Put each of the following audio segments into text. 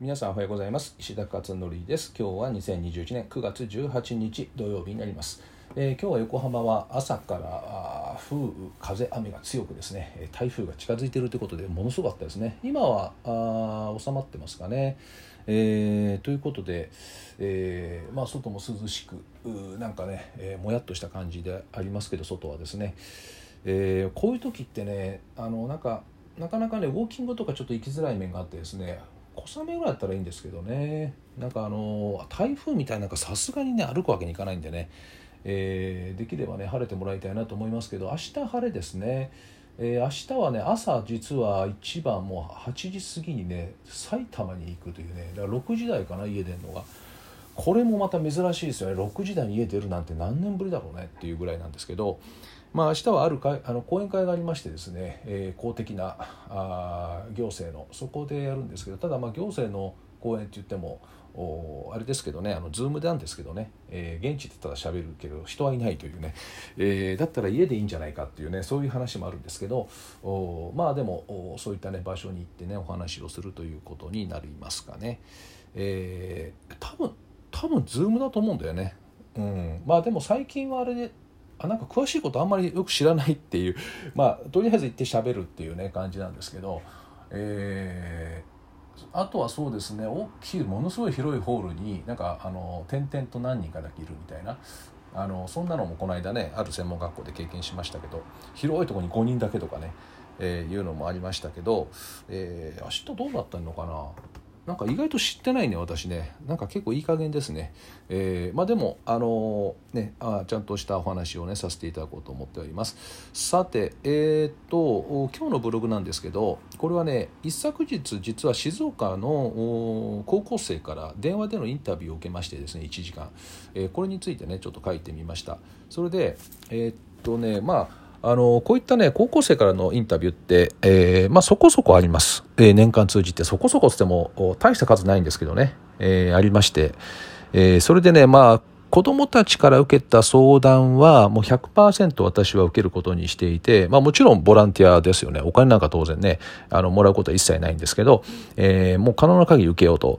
皆さんおはようございます。石田勝則です。今日は2021年9月18日土曜日になります、えー今日は横浜は朝から風雨風雨が強くですね。台風が近づいているということでものすごかったですね。今はあ収まってますかね。えーということで、えーまあ、外も涼しくなんかね、えーもやっとした感じでありますけど外はですね、えーこういう時ってねあのなんかなかなかねウォーキングとかちょっと行きづらい面があってですね小雨ぐらいだったらいいんですけどね。なんかあの台風みたいなんかさすがにね歩くわけにいかないんでね、えーできればね晴れてもらいたいなと思いますけど明日晴れですね、えー明日はね朝実は一番もう8時過ぎにね埼玉に行くというねだから6時台かな家出るのが。これもまた珍しいですよね。6時台に家出るなんて何年ぶりだろうねっていうぐらいなんですけどまあ明日はある会あの講演会がありましてですね、えー公的なあ行政のそこでやるんですけどただまあ行政の講演って言ってもおあれですけどねあの Zoom なんですけどね、えー現地でただ喋るけど人はいないというね、えーだったら家でいいんじゃないかっていうねそういう話もあるんですけどおまあでもそういったね場所に行ってねお話をするということになりますかね。えー多分多分 Zoom だと思うんだよね。うん、まあでも最近はあれであなんか詳しいことあんまりよく知らないっていう まあとりあえず行って喋るっていうね感じなんですけど、えーあとはそうですね大きいものすごい広いホールになんかあの点々と何人かだけいるみたいなあのそんなのもこの間ねある専門学校で経験しましたけど広いとこに5人だけとかね、えーいうのもありましたけど、えー明日どうなったのかな？なんか意外と知ってないね私ね。なんか結構いい加減ですね、えーまあでもあのねあちゃんとしたお話をねさせていただこうと思っております。さてえーっと今日のブログなんですけどこれはね一昨日実は静岡の高校生から電話でのインタビューを受けましてですね1時間、えーこれについてねちょっと書いてみました。それでえっとねまああのこういったね高校生からのインタビューって、えーまあ、そこそこあります、えー年間通じてそこそこっつっても大した数ないんですけどね、えーありまして、えーそれでねまあ子供たちから受けた相談はもう100%私は受けることにしていて、まあもちろんボランティアですよね。お金なんか当然ね、あの、もらうことは一切ないんですけど、えーもう可能な限り受けようと。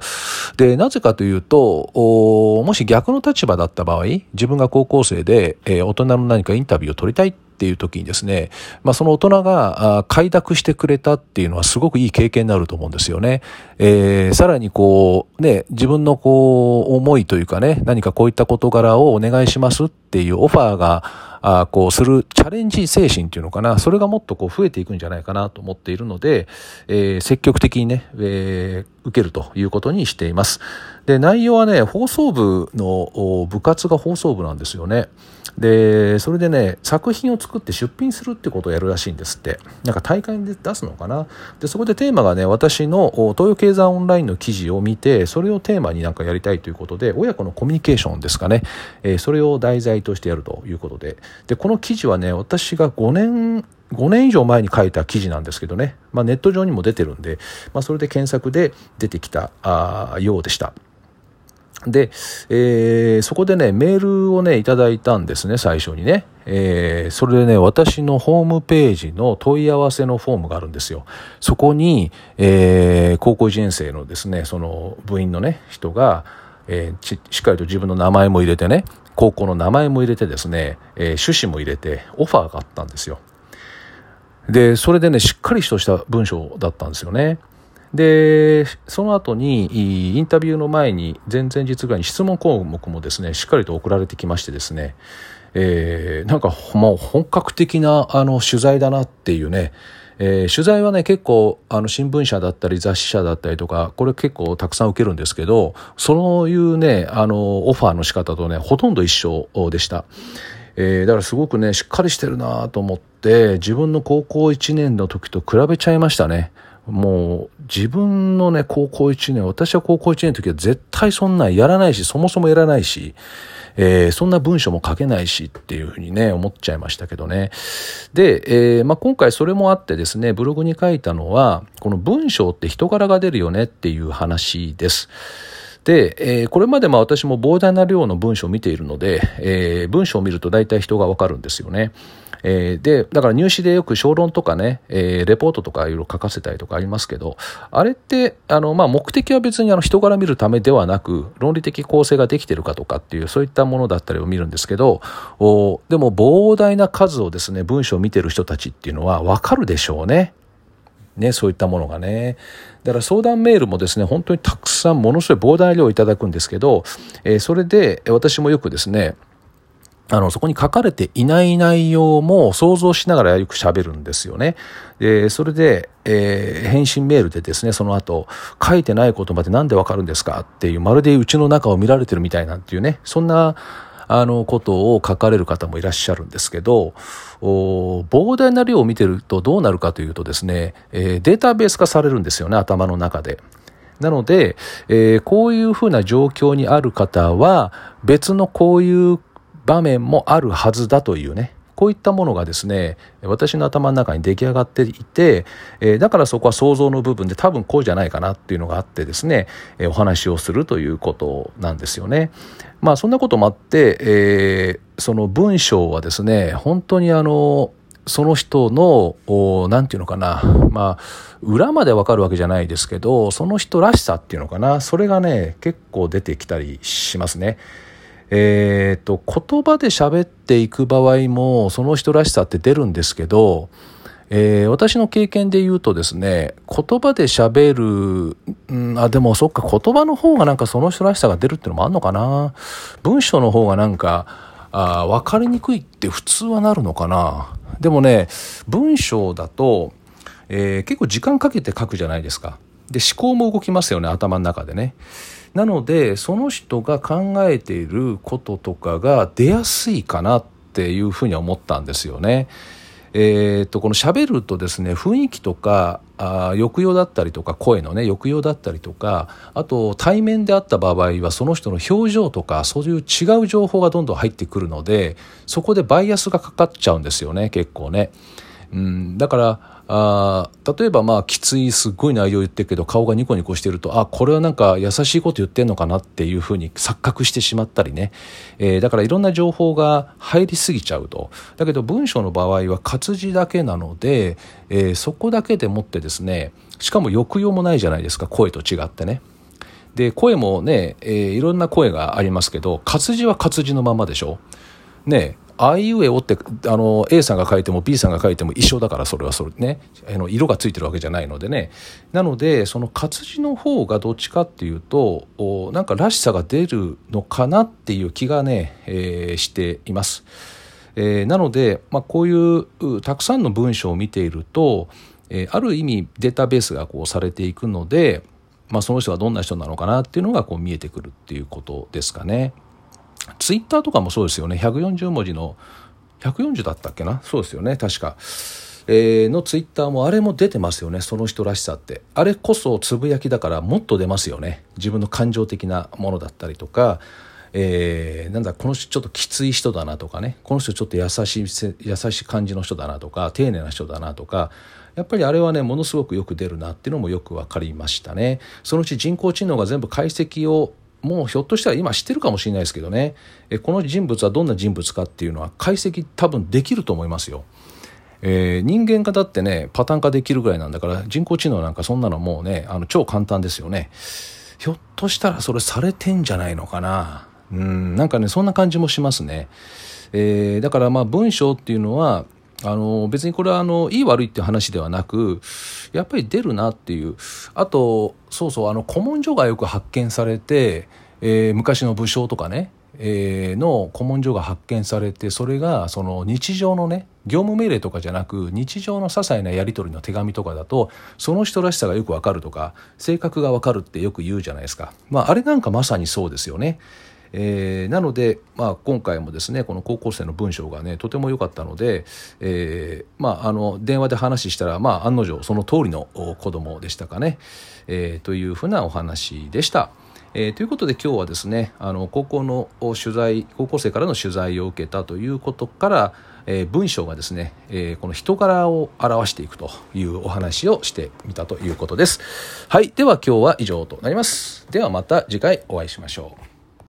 で、なぜかというと、おもし逆の立場だった場合、自分が高校生で、えー大人の何かインタビューを取りたいっっていう時にですね、まあその大人があ快諾してくれたっていうのはすごくいい経験になると思うんですよね。えーさらにこう、ね、自分のこう、思いというかね、何かこういった事柄をお願いしますっていうオファーが、あこうするチャレンジ精神っていうのかな、それがもっとこう増えていくんじゃないかなと思っているので、えー積極的にね、えー受けるということにしています。で、内容はね、放送部の部活が放送部なんですよね。で、それでね、作品を作って出品するってことをやるらしいんですって。なんか大会で出すのかな。で、そこでテーマがね、私の東洋経済オンラインの記事を見て、それをテーマになんかやりたいということで、親子のコミュニケーションですかね。えーそれを題材としてやるということで。で、この記事はね、私が5年、5年以上前に書いた記事なんですけどね、まあ、ネット上にも出てるんで、まあ、それで検索で出てきたあようでした。で、えーそこでね、メールをね、いただいたんですね、最初にね。えーそれでね、私のホームページの問い合わせのフォームがあるんですよ。そこに、えー高校1年生のですね、その部員のね、人が、えーしっかりと自分の名前も入れてね、高校の名前も入れてですね、えー趣旨も入れて、オファーがあったんですよ。で、それでね、しっかりとした文章だったんですよね。で、その後に、インタビューの前に、前々日ぐらいに質問項目もですね、しっかりと送られてきましてですね、えーなんかもう本格的なあの取材だなっていうね、えー取材はね結構あの新聞社だったり雑誌社だったりとかこれ結構たくさん受けるんですけどそういうねあのオファーの仕方とねほとんど一緒でした。えーだからすごくねしっかりしてるなと思って自分の高校1年の時と比べちゃいましたね。もう自分のね高校1年私は高校1年の時は絶対そんなんやらないしそもそもやらないし、えーそんな文章も書けないしっていうふうにね思っちゃいましたけどねで、えーまあ、今回それもあってですねブログに書いたのはこの文章って人柄が出るよねっていう話です。で、えーこれまでま私も膨大な量の文章を見ているので、えー文章を見ると大体人がわかるんですよね。えー、で、だから入試でよく小論とかね、えー、レポートとかいろいろ書かせたりとかありますけど、あれって、あの、まあ、目的は別にあの人柄見るためではなく、論理的構成ができてるかとかっていう、そういったものだったりを見るんですけど、おでも膨大な数をですね、文章を見てる人たちっていうのはわかるでしょうね。ね、そういったものがね。だから相談メールもですね、本当にたくさんものすごい膨大な量いただくんですけど、えー、それで私もよくですね、あの、そこに書かれていない内容も想像しながらよく喋るんですよね。で、それで、えー、返信メールでですね、その後、書いてないことまでなんでわかるんですかっていう、まるでうちの中を見られてるみたいなんていうね、そんな、あの、ことを書かれる方もいらっしゃるんですけど、お膨大な量を見てるとどうなるかというとですね、えー、データベース化されるんですよね、頭の中で。なので、えー、こういうふうな状況にある方は、別のこういう場面もあるはずだというね、こういったものがですね、私の頭の中に出来上がっていて、え、だからそこは想像の部分で多分こうじゃないかなっていうのがあってですね、え、お話をするということなんですよね。まあそんなこともあって、えー、その文章はですね、本当にあの、その人の、なんていうのかな、まあ、裏までわかるわけじゃないですけど、その人らしさっていうのかな、それがね、結構出てきたりしますね。えっ、と、言葉で喋っていく場合も、その人らしさって出るんですけど、えー、私の経験で言うとですね、言葉で喋る、うん、あ、でもそっか、言葉の方がなんかその人らしさが出るっていうのもあんのかな。文章の方がなんか、あ分かりにくいって普通はなるのかな。でもね、文章だと、えー、結構時間かけて書くじゃないですか。で、思考も動きますよね、頭の中でね。なのでその人が考えていることとかが出やすいかなっていうふうに思ったんですよね。えー、とこの喋るとですね雰囲気とかあ抑揚だったりとか声のね抑揚だったりとかあと対面であった場合はその人の表情とかそういう違う情報がどんどん入ってくるのでそこでバイアスがかかっちゃうんですよね結構ね。うん、だからあ例えばまあきついすっごい内容言ってるけど顔がニコニコしてるとあこれはなんか優しいこと言ってんのかなっていうふうに錯覚してしまったりね、えー、だからいろんな情報が入りすぎちゃうとだけど文章の場合は活字だけなので、えー、そこだけでもってですねしかも抑揚もないじゃないですか声と違ってね。で声もね、えー、いろんな声がありますけど活字は活字のままでしょ。ねあいうえおってあの A さんが書いても B さんが書いても一緒だからそれはそれねあの色がついてるわけじゃないのでねなのでその活字の方がどっちかっていうとおなんからしさが出るのかなっていう気がね、えー、しています。えー、なので、まあ、こういうたくさんの文章を見ていると、えー、ある意味データベースがこうされていくので、まあ、その人がどんな人なのかなっていうのがこう見えてくるっていうことですかね。ツイッターとかもそうですよね。140文字の、140だったっけな？そうですよね、確か。えー、のツイッターもあれも出てますよね、その人らしさって。あれこそつぶやきだからもっと出ますよね。自分の感情的なものだったりとか、えー、なんだこの人ちょっときつい人だなとかねこの人ちょっと優しい優しい感じの人だなとか丁寧な人だなとかやっぱりあれはねものすごくよく出るなっていうのもよく分かりましたねそのうち人工知能が全部解析をもうひょっとしたら今知ってるかもしれないですけどねこの人物はどんな人物かっていうのは解析多分できると思いますよ。えー、人間化だってねパターン化できるぐらいなんだから人工知能なんかそんなのもうねあの超簡単ですよね。ひょっとしたらそれされてんじゃないのかな。うんなんかねそんな感じもしますね。えー、だからまあ文章っていうのはあの別にこれはあのいい悪いって話ではなくやっぱり出るなっていうあとそうそうあの古文書がよく発見されて、えー、昔の武将とかね、えー、の古文書が発見されてそれがその日常のね業務命令とかじゃなく日常の些細なやり取りの手紙とかだとその人らしさがよくわかるとか性格がわかるってよく言うじゃないですか、まあ、あれなんかまさにそうですよね。えー、なので、まあ、今回もですねこの高校生の文章がねとても良かったので、えーまあ、あの電話で話したら、まあ、案の定その通りの子供でしたかね、えー、というふうなお話でした。えー、ということで今日はですねあの高校の取材高校生からの取材を受けたということから、えー、文章がですね、えー、この人柄を表していくというお話をしてみたということです。はい。では今日は以上となります。ではまた次回お会いしましょう。